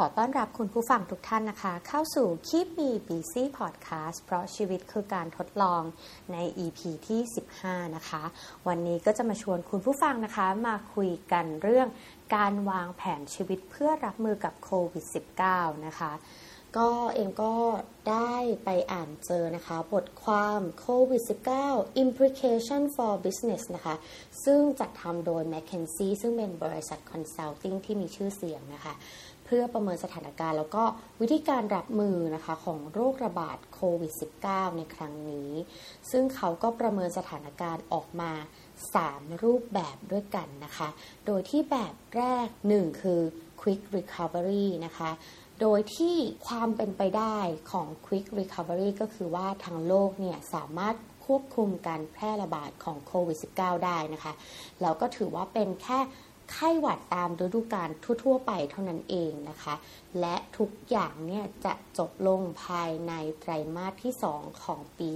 ขอต้อนรับคุณผู้ฟังทุกท่านนะคะ เข้าสู่ Keep Me Busy Podcast เพราะชีวิตคือการทดลองใน EP ที่ 15 นะคะ วันนี้ก็จะมาชวนคุณผู้ฟังนะคะ มาคุยกันเรื่องการวางแผนชีวิตเพื่อรับมือกับโควิด -19 นะคะ ก็เองก็ได้ไปอ่านเจอนะคะ บทความโควิด -19 implication for business นะคะ ซึ่งจัดทำโดย McKinsey ซึ่งเป็นบริษัท consulting ที่มีชื่อเสียงนะคะ เพื่อประเมินสถานการณ์แล้วก็วิธีการรับมือนะคะของโรคระบาดโควิด -19 ในครั้งนี้ ซึ่งเขาก็ประเมินสถานการณ์ออกมา 3 รูปแบบด้วยกันนะคะ โดยที่แบบแรก 1 คือ quick recovery นะคะโดยที่ความเป็นไปได้ของ quick recovery ก็คือว่าทางโลกเนี่ยสามารถควบคุมการแพร่ระบาดของโควิด -19 ได้นะคะ แล้วก็ถือว่าเป็นแค่ ไข้หวัดตามฤดูกาลทั่ว ๆ ไปเท่านั้นเองนะคะ และทุกอย่างเนี่ยจะจบลงภายในไตรมาสที่ 2 ของปี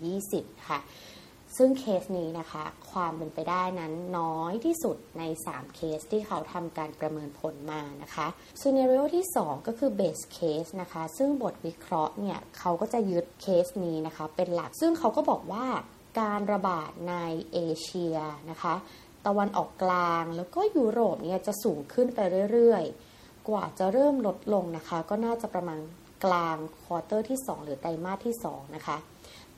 2020 ค่ะ ซึ่งเคสนี้นะคะ ความเป็นไปได้นั้นน้อยที่สุดใน 3 เคสที่เขาทำการประเมินผลมานะคะซีเนเรียที่ 2 ก็คือ base case นะคะ ซึ่งบทวิเคราะห์เนี่ยเขาก็จะยึดเคสนี้นะคะ เป็นหลักซึ่งเขาก็บอกว่าการระบาดในเอเชียนะคะ ตะวันออกกลาง แล้วก็ยุโรปเนี่ยจะสูงขึ้นไปเรื่อยๆ กว่าจะเริ่มลดลงนะคะ ก็น่าจะประมาณกลาง quarter ที่ 2 หรือไตรมาสที่ 2 นะคะ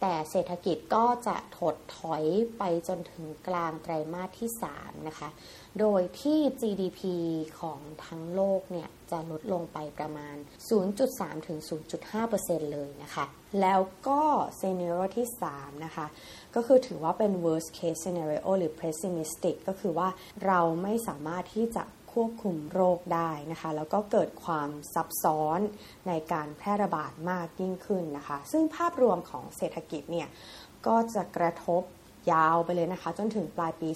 แต่เศรษฐกิจก็จะถดถอยไปจนถึงกลางไตรมาสที่ 3 นะคะ โดยที่ GDP ของทั้งโลกเนี่ยจะลดลงไปประมาณ 0.3 ถึง 0.5%เลยนะคะ แล้วก็เซเน r ร o ที่ 3 นะคะ ก็คือถือว่าเป็น worst case scenario หรือ pessimistic ก็คือว่าเราไม่สามารถที่จะ ควบคุมโรคได้นะคะ แล้วก็เกิดความซับซ้อนในการแพร่ระบาดมากยิ่งขึ้นนะคะ ซึ่งภาพรวมของเศรษฐกิจเนี่ยก็จะกระทบยาวไปเลยนะคะ จนถึงปลายปี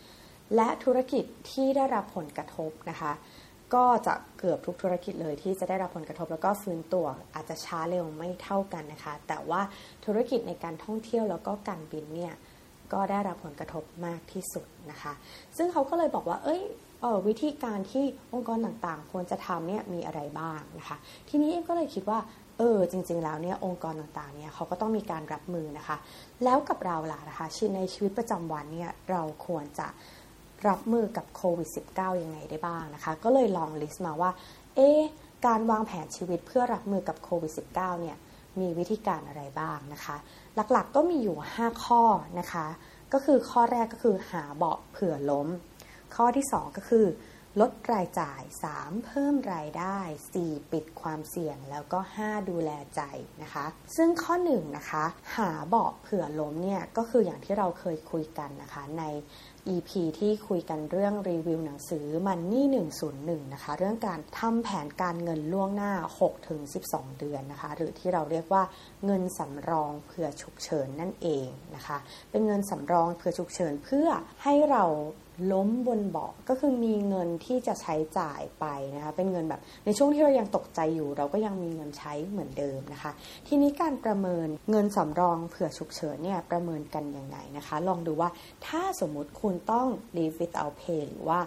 2020 และธุรกิจที่ได้รับผลกระทบนะคะ ก็จะเกือบทุกธุรกิจเลยที่จะได้รับผลกระทบแล้วก็ฟื้นตัวอาจจะช้าเร็วไม่เท่ากันนะคะ แต่ว่าธุรกิจในการท่องเที่ยวแล้วก็การบินเนี่ยก็ได้รับผลกระทบมากที่สุดนะคะ ซึ่งเขาก็เลยบอกว่า เอ้ย วิธีการที่องค์กรต่างๆ ควรจะทำเนี่ยมีอะไรบ้างนะคะ ทีนี้เอ็มก็เลยคิดว่าเออจริง ๆ แล้วเนี่ยองค์กรต่างๆเนี่ยเขาก็ต้องมีการรับมือนะคะ แล้วกับเราล่ะนะคะชีในชีวิตประจำวันเนี่ยเราควรจะรับมือกับโควิด -19 ยังไงได้บ้างนะคะ ก็เลยลองลิสต์มาว่า เอ๊การวางแผนชีวิตเพื่อรับมือกับโควิด -19 เนี่ยมีวิธีการอะไรบ้างนะคะ หลักๆก็มีอยู่ 5 ข้อนะคะ ก็คือข้อแรกก็คือหาเบาะเผื่อล้ม ข้อที่ 2 ก็คือ ลดรายจ่าย 3 เพิ่มรายได้ 4 ปิดความเสี่ยงแล้วก็ 5 ดูแลใจนะคะ ซึ่งข้อ1นนะคะ หาเบาะเผื่อล้มเนี่ยก็คืออย่างที่เราเคยคุยกันนะคะใน EP ที่คุยกันเรื่องรีวิวหนังสือ Money 101 นะคะ เรื่องการทำแผนการเงินล่วงหน้า 6-12 เดือนนะคะ หรือที่เราเรียกว่าเงินสำรองเผื่อฉุกเฉินนั่นเองนะคะ เป็นเงินสำรองเผื่อฉุกเฉินเพื่อให้เรา ล้มบนเบาะก็คือมีเงินที่จะใช้จ่ายไปนะคะเป็นเงินแบบในช่วงที่เรายังตกใจอยู่ เราก็ยังมีเงินใช้เหมือนเดิมนะคะ ทีนี้การประเมินเงินสำรองเผื่อฉุกเฉินเนี่ยประเมินกันยังไงนะคะ ลองดูว่าถ้าสมมุติคุณต้อง leave without pay หรือว่า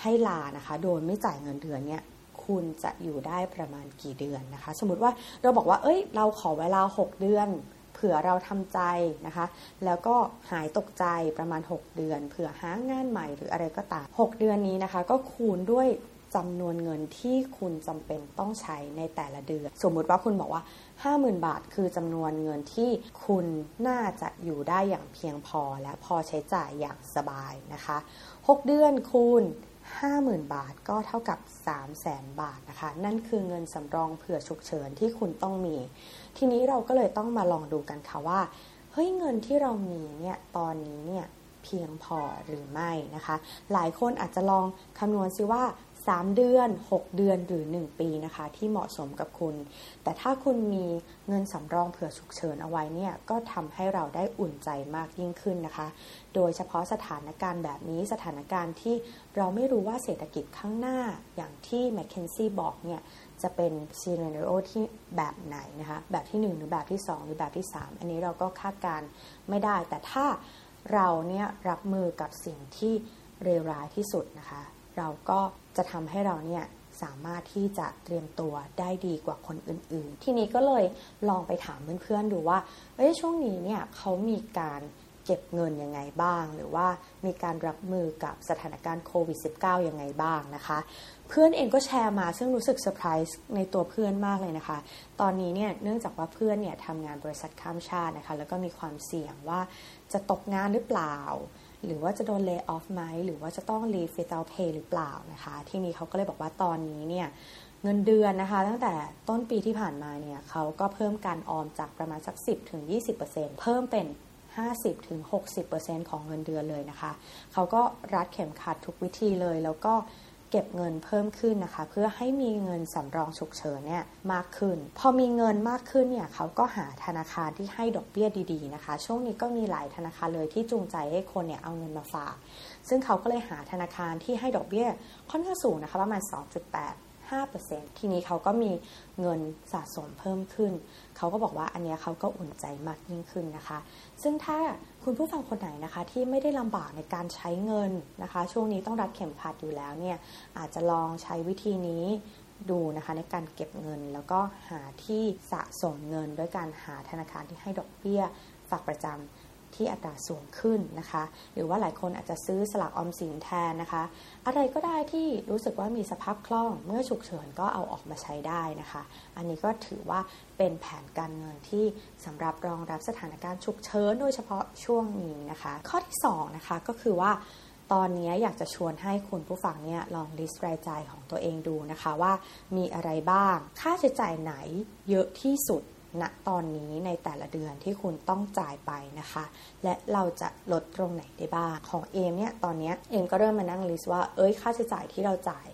ให้ลานะคะโดยไม่จ่ายเงินเดือนเนี่ยคุณจะอยู่ได้ประมาณกี่เดือนนะคะ สมมติว่าเราบอกว่า เอ้ย เราขอเวลา 6 เดือน เผื่อเราทำใจนะคะ แล้วก็หายตกใจประมาณ 6 เดือน เผื่อหางานใหม่หรืออะไรก็ตาม 6 เดือนนี้นะคะ ก็คูณด้วยจำนวนเงินที่คุณจำเป็นต้องใช้ในแต่ละเดือน สมมุติว่าคุณบอกว่า 50,000 บาทคือจำนวนเงินที่คุณน่าจะอยู่ได้อย่างเพียงพอและพอใช้จ่ายอย่างสบายนะคะ 6 เดือนคูณ 50,000 บาทก็เท่ากับ 300,000บาทนะคะ นั่นคือเงินสำรองเผื่อฉุกเฉินที่คุณต้องมี ทีนี้เราก็เลยต้องมาลองดูกันค่ะว่า เฮ้ยเงินที่เรามีเนี่ยตอนนี้เนี่ยเพียงพอหรือไม่นะคะ หลายคนอาจจะลองคำนวณซิว่า 3 เดือน 6 เดือนหรือ 1 ปีนะคะ ที่เหมาะสมกับคุณ แต่ถ้าคุณมีเงินสำรองเผื่อฉุกเฉินเอาไว้เนี่ยก็ทำให้เราได้อุ่นใจมากยิ่งขึ้นนะคะ โดยเฉพาะสถานการณ์แบบนี้สถานการณ์ที่เราไม่รู้ว่าเศรษฐกิจข้างหน้าอย่างที่ McKinsey บอกเนี่ยจะเป็นซีเน r ร o ที่แบบไหนนะคะ แบบที่ 1 หรือแบบที่ 2 หรือแบบที่ 3 อันนี้เราก็คาดการไม่ได้ แต่ถ้าเราเนี่ยรับมือกับสิ่งที่เลวร้ายที่สุดนะคะ เราก็จะทำให้เราเนี่ยสามารถที่จะเตรียมตัวได้ดีกว่าคนอื่นๆ ทีนี้ก็เลยลองไปถามเพื่อนๆดูว่าเอ้ยช่วงนี้เนี่ยเขามีการเก็บเงินยังไงบ้าง หรือว่ามีการรับมือกับสถานการณ์โควิด -19 ยังไงบ้างนะคะ เพื่อนเองก็แชร์มาซึ่งรู้สึกเซอร์ไพรส์ในตัวเพื่อนมากเลยนะคะ ตอนนี้เนี่ยเนื่องจากว่าเพื่อนเนี่ยทำงานบริษัทข้ามชาตินะคะ แล้วก็มีความเสี่ยงว่าจะตกงานหรือเปล่า หรือว่าจะโดน lay off ไหมหรือว่าจะต้อง leave without pay หรือเปล่านะคะ ที่นี้เขาก็เลยบอกว่าตอนนี้เนี่ยเงินเดือนนะคะ ตั้งแต่ต้นปีที่ผ่านมาเนี่ยเขาก็เพิ่มการออมจากประมาณสัก 10-20%เพิ่มเป็น 50-60%ของเงินเดือนเลยนะคะ เขาก็รัดเข็มขัดทุกวิธีเลย แล้วก็ เก็บเงินเพิ่มขึ้นนะคะ เพื่อให้มีเงินสำรองฉุกเฉินเนี่ยมากขึ้น พอมีเงินมากขึ้นเนี่ยเขาก็หาธนาคารที่ให้ดอกเบี้ยดีๆนะคะ ช่วงนี้ก็มีหลายธนาคารเลยที่จูงใจให้คนเนี่ยเอาเงินมาฝาก ซึ่งเขาก็เลยหาธนาคารที่ให้ดอกเบี้ยค่อนข้างสูงนะคะประมาณ 2.8 5%ทีนี้เขาก็มีเงินสะสมเพิ่มขึ้น เขาก็บอกว่าอันนี้เขาก็อุ่นใจมากยิ่งขึ้นนะคะ ซึ่งถ้าคุณผู้ฟังคนไหนนะคะ ที่ไม่ได้ลำบากในการใช้เงินนะคะ ช่วงนี้ต้องรัดเข็มขัดอยู่แล้วเนี่ยอาจจะลองใช้วิธีนี้ดูนะคะในการเก็บเงินแล้วก็หาที่สะสมเงิน ด้วยการหาธนาคารที่ให้ดอกเบี้ยฝากประจำ ที่อัตราสูงขึ้นนะคะ หรือว่าหลายคนอาจจะซื้อสลากออมสินแทนนะคะ อะไรก็ได้ที่รู้สึกว่ามีสภาพคล่อง เมื่อฉุกเฉินก็เอาออกมาใช้ได้นะคะ อันนี้ก็ถือว่าเป็นแผนการเงินที่สำหรับรองรับสถานการณ์ฉุกเฉินโดยเฉพาะช่วงนี้นะคะ ข้อที่2นะคะก็คือว่าตอนนี้อยากจะชวนให้คุณผู้ฟังเนี่ยลองลิสต์รายจ่ายของตัวเองดูนะคะว่ามีอะไรบ้าง ค่าใช้จ่ายไหนเยอะที่สุด ณตอนนี้ในแต่ละเดือนที่คุณต้องจ่ายไปนะคะ และเราจะลดตรงไหนได้บ้างของเอมเนี่ยตอนนี้เอมก็เริ่มมานั่งลิสต์ว่าเอ้ยค่าใช้จ่ายที่เราจ่าย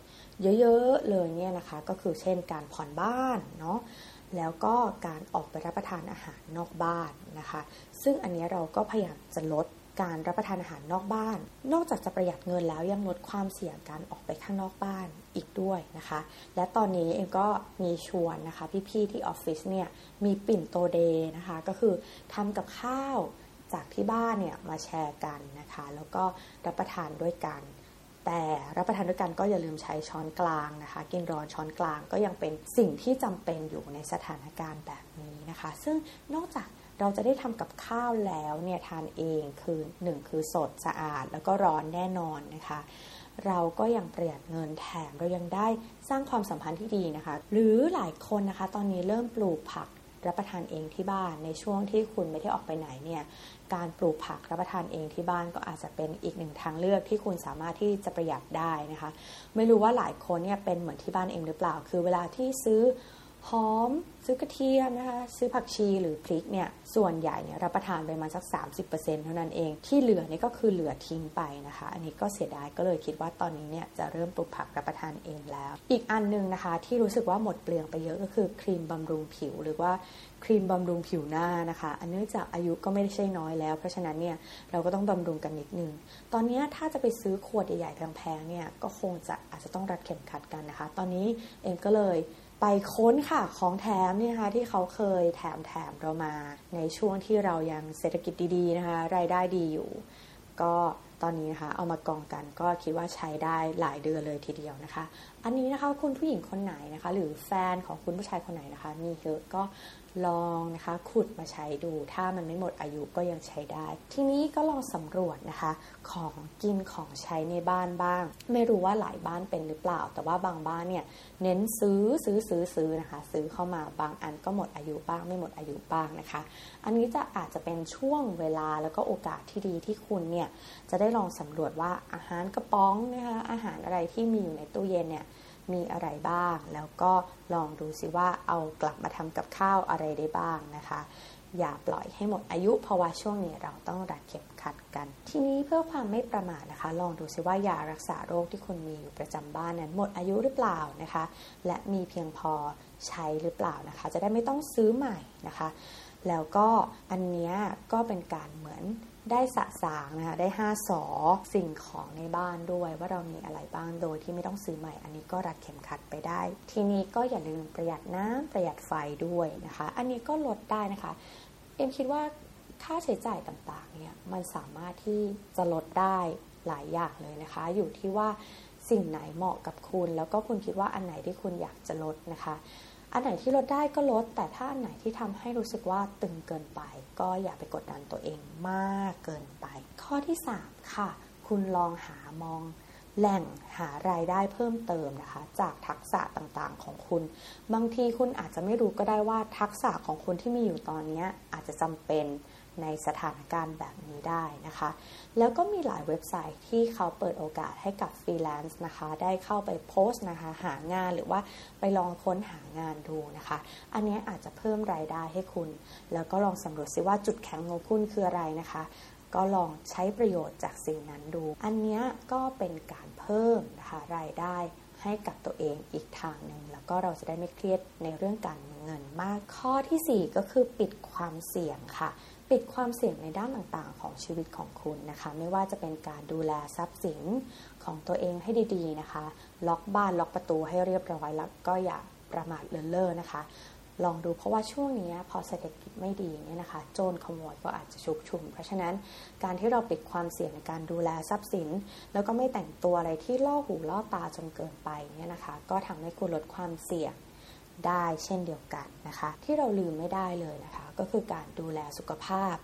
เยอะๆเลยเนี่ยนะคะ ก็คือเช่นการผ่อนบ้านเนาะแล้วก็การออกไปรับประทานอาหารนอกบ้านนะคะ ซึ่งอันนี้เราก็พยายามจะลด การรับประทานอาหารนอกบ้าน นอกจากจะประหยัดเงินแล้วยังลดความเสี่ยงการออกไปข้างนอกบ้านอีกด้วยนะคะ และตอนนี้เองก็มีชวนนะคะพี่ๆที่ออฟฟิศเนี่ยมีปิ่นโตเดย์นะคะ ก็คือทำกับข้าวจากที่บ้านเนี่ยมาแชร์กันนะคะ แล้วก็รับประทานด้วยกัน แต่รับประทานด้วยกันก็อย่าลืมใช้ช้อนกลางนะคะ กินร้อนช้อนกลางก็ยังเป็นสิ่งที่จำเป็นอยู่ในสถานการณ์แบบนี้นะคะ ซึ่งนอกจาก เราจะได้ทำกับข้าวแล้วเนี่ยทานเองคือหนึ่งคือสดสะอาดแล้วก็ร้อนแน่นอนนะคะ เราก็ยังประหยัดเงินแถมเรายังได้สร้างความสัมพันธ์ที่ดีนะคะ หรือหลายคนนะคะ ตอนนี้เริ่มปลูกผักรับประทานเองที่บ้านในช่วงที่คุณไม่ได้ออกไปไหนเนี่ยการปลูกผักรับประทานเองที่บ้านก็อาจจะเป็นอีกหนึ่งทางเลือกที่คุณสามารถที่จะประหยัดได้นะคะ ไม่รู้ว่าหลายคนเนี่ยเป็นเหมือนที่บ้านเองหรือเปล่า คือเวลาที่ซื้อ หอม ซื้อกระเทียมนะคะ ซื้อผักชีหรือพริกเนี่ย ส่วนใหญ่เนี่ยรับประทานไปมาสัก 30%เท่านั้นเอง ที่เหลือนี่ก็คือเหลือทิ้งไปนะคะ อันนี้ก็เสียดายก็เลยคิดว่าตอนนี้เนี่ยจะเริ่มปลูกผักรับประทานเองแล้ว อีกอันนึงนะคะ ที่รู้สึกว่าหมดเปลืองไปเยอะก็คือครีมบำรุงผิวหรือว่าครีมบำรุงผิวหน้านะคะ อันเนื่องจากอายุก็ไม่ได้ใช่น้อยแล้ว เพราะฉะนั้นเนี่ยเราก็ต้องบำรุงกันนิดนึง ตอนนี้ถ้าจะไปซื้อขวดใหญ่ๆแพงๆเนี่ยก็คงจะอาจจะต้องรัดเข็มขัดกันนะคะ ตอนนี้เองก็เลย ไปค้นค่ะของแถมนี่นะคะที่เขาเคยแถมแถมเรามา ในช่วงที่เรายังเศรษฐกิจดีๆนะคะรายได้ดีอยู่ ก็ตอนนี้นะคะเอามากองกันก็คิดว่าใช้ได้หลายเดือนเลยทีเดียวนะคะ อันนี้นะคะคุณผู้หญิงคนไหนนะคะ หรือแฟนของคุณผู้ชายคนไหนนะคะ มีเยอะก็ ลองนะคะขุดมาใช้ดู ถ้ามันไม่หมดอายุก็ยังใช้ได้ ทีนี้ก็ลองสำรวจนะคะของกินของใช้ในบ้านบ้าง ไม่รู้ว่าหลายบ้านเป็นหรือเปล่า แต่ว่าบางบ้านเนี่ยเน้นซื้อซื้อซื้อซื้อนะคะ ซื้อเข้ามาบางอันก็หมดอายุบ้าง ไม่หมดอายุบ้างนะคะ อันนี้จะอาจจะเป็นช่วงเวลาแล้วก็โอกาสที่ดีที่คุณเนี่ยจะได้ลองสำรวจว่าอาหารกระป๋องนะคะอาหารอะไรที่มีอยู่ในตู้เย็นเนี่ย มีอะไรบ้าง แล้วก็ลองดูซิว่าเอากลับมาทำกับข้าวอะไรได้บ้างนะคะ อย่าปล่อยให้หมดอายุ เพราะว่าช่วงนี้เราต้องรัดเข็มขัดกัน ทีนี้เพื่อความไม่ประมาทนะคะ ลองดูซิว่ายารักษาโรคที่คุณมีอยู่ประจำบ้านนั้นหมดอายุหรือเปล่านะคะ และมีเพียงพอใช้หรือเปล่านะคะ จะได้ไม่ต้องซื้อใหม่นะคะ แล้วก็อันนี้ก็เป็นการเหมือน ได้สะสางนะคะได้ 5สอสิ่งของในบ้านด้วยว่าเรามีอะไรบ้างโดยที่ไม่ต้องซื้อใหม่ อันนี้ก็รัดเข็มขัดไปได้ ทีนี้ก็อย่าลืมประหยัดน้ำประหยัดไฟด้วยนะคะ อันนี้ก็ลดได้นะคะ เอ็มคิดว่าค่าใช้จ่ายต่างๆเนี่ยมันสามารถที่จะลดได้หลายอย่างเลยนะคะ อยู่ที่ว่าสิ่งไหนเหมาะกับคุณ แล้วก็คุณคิดว่าอันไหนที่คุณอยากจะลดนะคะ อันไหนที่ลดได้ก็ลด แต่ถ้าอันไหนที่ทำให้รู้สึกว่าตึงเกินไป ก็อย่าไปกดดันตัวเองมากเกินไป ข้อที่ 3 ค่ะ คุณลองหามองแหล่งหารายได้เพิ่มเติมนะคะ จากทักษะต่างๆของคุณ บางทีคุณอาจจะไม่รู้ก็ได้ว่าทักษะของคุณที่มีอยู่ตอนนี้อาจจะจำเป็น ในสถานการณ์แบบนี้ได้นะคะ แล้วก็มีหลายเว็บไซต์ที่เขาเปิดโอกาสให้กับฟรีแลนซ์นะคะ ได้เข้าไปโพสต์นะคะ หางานหรือว่าไปลองค้นหางานดูนะคะ อันนี้อาจจะเพิ่มรายได้ให้คุณ แล้วก็ลองสำรวจซิว่าจุดแข็งของคุณคืออะไรนะคะ ก็ลองใช้ประโยชน์จากสิ่งนั้นดู อันนี้ก็เป็นการเพิ่มนะคะรายได้ให้กับตัวเองอีกทางหนึ่งแล้วก็เราจะได้ไม่เครียดในเรื่องการเงินมากข้อที่ 4 ก็คือปิดความเสี่ยงค่ะ ปิดความเสี่ยงในด้านต่างๆ ของชีวิตของคุณนะคะ ไม่ว่าจะเป็นการดูแลทรัพย์สินของตัวเองให้ดีๆนะคะ ล็อกบ้านล็อกประตูให้เรียบร้อยแล้วก็อย่าประมาทเลินเล่อนะคะ ลองดูเพราะว่าช่วงนี้พอเศรษฐกิจไม่ดีเนี่ยนะคะ โจรขโมยก็อาจจะชุกชุม เพราะฉะนั้นการที่เราปิดความเสี่ยงในการดูแลทรัพย์สิน แล้วก็ไม่แต่งตัวอะไรที่ล่อหูล่อตาจนเกินไปเนี่ยนะคะ ก็ทำให้คุณลดความเสี่ยง ได้เช่นเดียวกันนะคะ ที่เราลืมไม่ได้เลยนะคะ ก็คือการดูแลสุขภาพ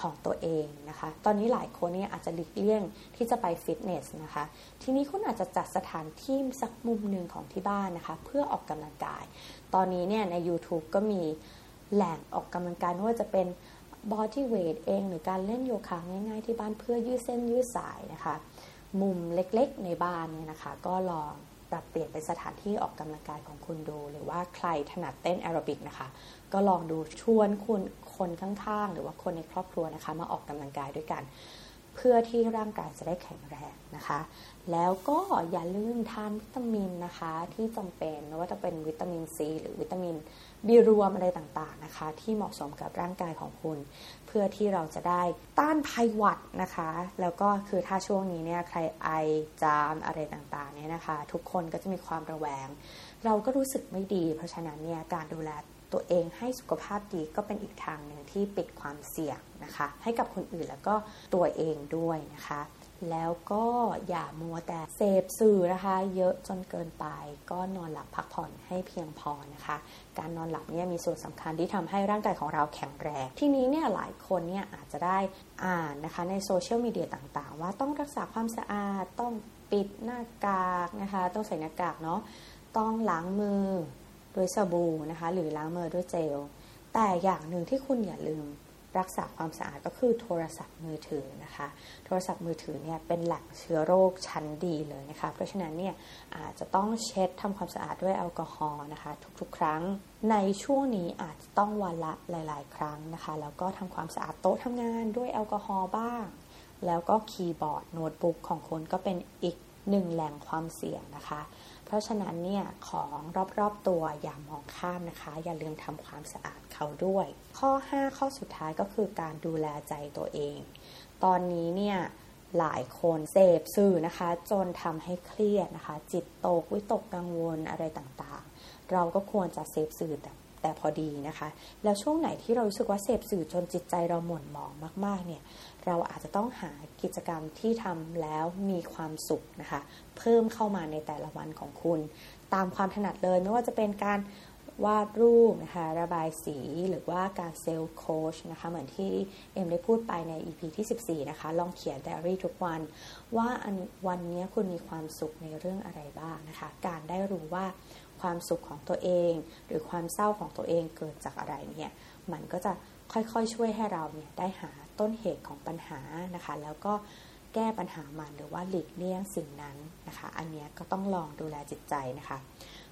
ของตัวเองนะคะ ตอนนี้หลายคนเนี่ยอาจจะหลีกเลี่ยงที่จะไปฟิตเนสนะคะ ทีนี้คุณอาจจะจัดสถานที่สักมุมหนึ่งของที่บ้านนะคะ เพื่อออกกำลังกาย ตอนนี้เนี่ยใน YouTube ก็มีแหล่งออกกำลังกายไม่ว่าจะเป็น bodyweight เองหรือการเล่นโยคะง่ายๆที่บ้านเพื่อยืดเส้นยืดสายนะคะ มุมเล็กๆในบ้านเนี่ยนะคะ ก็ลอง รับเปลี่ยนเป็นสถานที่ออกกำลังกายของคุณดู หรือว่าใครถนัดเต้นแอโรบิกนะคะ ก็ลองดูชวนคุณคนข้างๆ หรือว่าคนในครอบครัวนะคะ มาออกกำลังกายด้วยกัน เพื่อที่ร่างกายจะได้แข็งแรงนะคะ แล้วก็อย่าลืมทานวิตามินนะคะ ที่จำเป็นไม่ว่าจะเป็นวิตามินซีหรือวิตามินบีรวมอะไรต่างๆนะคะ ที่เหมาะสมกับร่างกายของคุณ เพื่อที่เราจะได้ต้านภัยหวัดนะคะ แล้วก็คือถ้าช่วงนี้เนี่ยใครไอจามอะไรต่างๆเนี่ยนะคะ ทุกคนก็จะมีความระแวง เราก็รู้สึกไม่ดี เพราะฉะนั้นเนี่ยการดูแลตัวเองให้สุขภาพดีก็เป็นอีกทางหนึ่งที่ปิดความเสี่ยงนะคะ ให้กับคนอื่นแล้วก็ตัวเองด้วยนะคะ แล้วก็อย่ามัวแต่เสพสื่อนะคะ เยอะจนเกินไป ก็นอนหลับพักผ่อนให้เพียงพอนะคะ การนอนหลับเนี่ยมีส่วนสำคัญที่ทำให้ร่างกายของเราแข็งแรง ที่นี้เนี่ยหลายคนเนี่ยอาจจะได้อ่านนะคะในโซเชียลมีเดียต่างๆ ว่าต้องรักษาความสะอาดต้องปิดหน้ากากนะคะ ต้องใส่หน้ากากเนาะต้องล้างมือด้วยสบู่นะคะ หรือล้างมือด้วยเจลแต่อย่างหนึ่งที่คุณอย่าลืม รักษาความสะอาดก็คือโทรศัพท์มือถือนะคะ โทรศัพท์มือถือเนี่ยเป็นแหล่งเชื้อโรคชั้นดีเลยนะคะ เพราะฉะนั้นเนี่ยอาจจะต้องเช็ดทำความสะอาดด้วยแอลกอฮอล์นะคะ ทุกๆ ครั้งในช่วงนี้อาจจะต้องวันละหลาย ๆ ครั้งนะคะ แล้วก็ทำความสะอาดโต๊ะทำงานด้วยแอลกอฮอล์บ้าง แล้วก็คีย์บอร์ดโน้ตบุ๊กของคุณก็เป็นอีกหนึ่งแหล่งความเสี่ยงนะคะ ราะฉะนั้นเนี่ยของรอบๆตัวอย่ามองข้ามนะคะ อย่าลืมทำความสะอาดเขาด้วย ข้อ 5 ข้อสุดท้ายก็คือการดูแลใจตัวเอง ตอนนี้เนี่ยหลายคนเสพสื่อนะคะ จนทำให้เครียดนะคะ จิตตกวิตกกังวลอะไรต่างๆ เราก็ควรจะเสพสื่อแต่ แต่พอดีนะคะ แล้วช่วงไหนที่เรารู้สึกว่าเสพสื่อจนจิตใจเราหม่นหมองมาก ๆ เนี่ย เราอาจจะต้องหากิจกรรมที่ทำแล้วมีความสุขนะคะ เพิ่มเข้ามาในแต่ละวันของคุณ ตามความถนัดเลยไม่ว่าจะเป็นการวาดรูปนะคะ ระบายสีหรือว่าการเซลล์โค้ชนะคะ เหมือนที่เอ็มได้พูดไปใน EP ที่ 14 นะคะ ลองเขียนไดอารี่ทุกวัน ว่าอันวันนี้คุณมีความสุขในเรื่องอะไรบ้างนะคะ การได้รู้ว่า ความสุขของตัวเอง หรือความเศร้าของตัวเองเกิดจากอะไรเนี่ยมันก็จะค่อยๆช่วยให้เราเนี่ยได้หาต้นเหตุของปัญหานะคะ แล้วก็แก้ปัญหามันหรือว่าหลีกเลี่ยงสิ่งนั้นนะคะ อันนี้ก็ต้องลองดูแลจิตใจนะคะ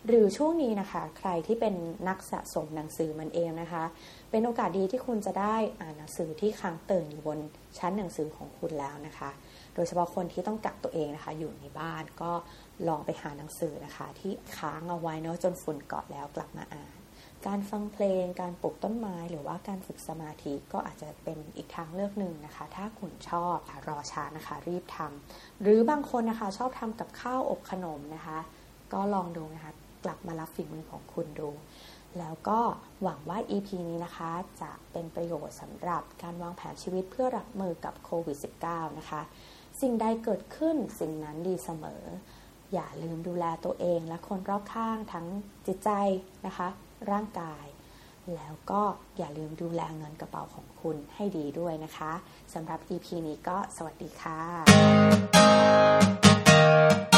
หรือช่วงนี้นะคะ ใครที่เป็นนักสะสมหนังสือมันเองนะคะ เป็นโอกาสดีที่คุณจะได้อ่านหนังสือที่ค้างเติ่งอยู่บนชั้นหนังสือของคุณแล้วนะคะ โดยเฉพาะคนที่ต้องกักตัวเองนะคะ อยู่ในบ้านก็ลองไปหาหนังสือนะคะ ที่ค้างเอาไว้เนาะจนฝุ่นเกาะแล้วกลับมาอ่าน การฟังเพลง การปลูกต้นไม้ หรือว่าการฝึกสมาธิก็อาจจะเป็นอีกทางเลือกหนึ่งนะคะ ถ้าคุณชอบรอช้านะคะ รีบทำหรือบางคนนะคะชอบทำกับข้าวอบขนมนะคะ ก็ลองดูนะคะ กลับมารับฝีมือของคุณดู แล้วก็หวังว่า EP นี้นะคะ จะเป็นประโยชน์สำหรับการวางแผนชีวิตเพื่อรับมือกับโควิด -19 นะคะ สิ่งใดเกิดขึ้นสิ่งนั้นดีเสมอ อย่าลืมดูแลตัวเองและคนรอบข้างทั้งจิตใจนะคะ ร่างกายแล้วก็อย่าลืมดูแลเงินกระเป๋าของคุณให้ดีด้วยนะคะสำหรับ EP นี้ก็สวัสดีค่ะ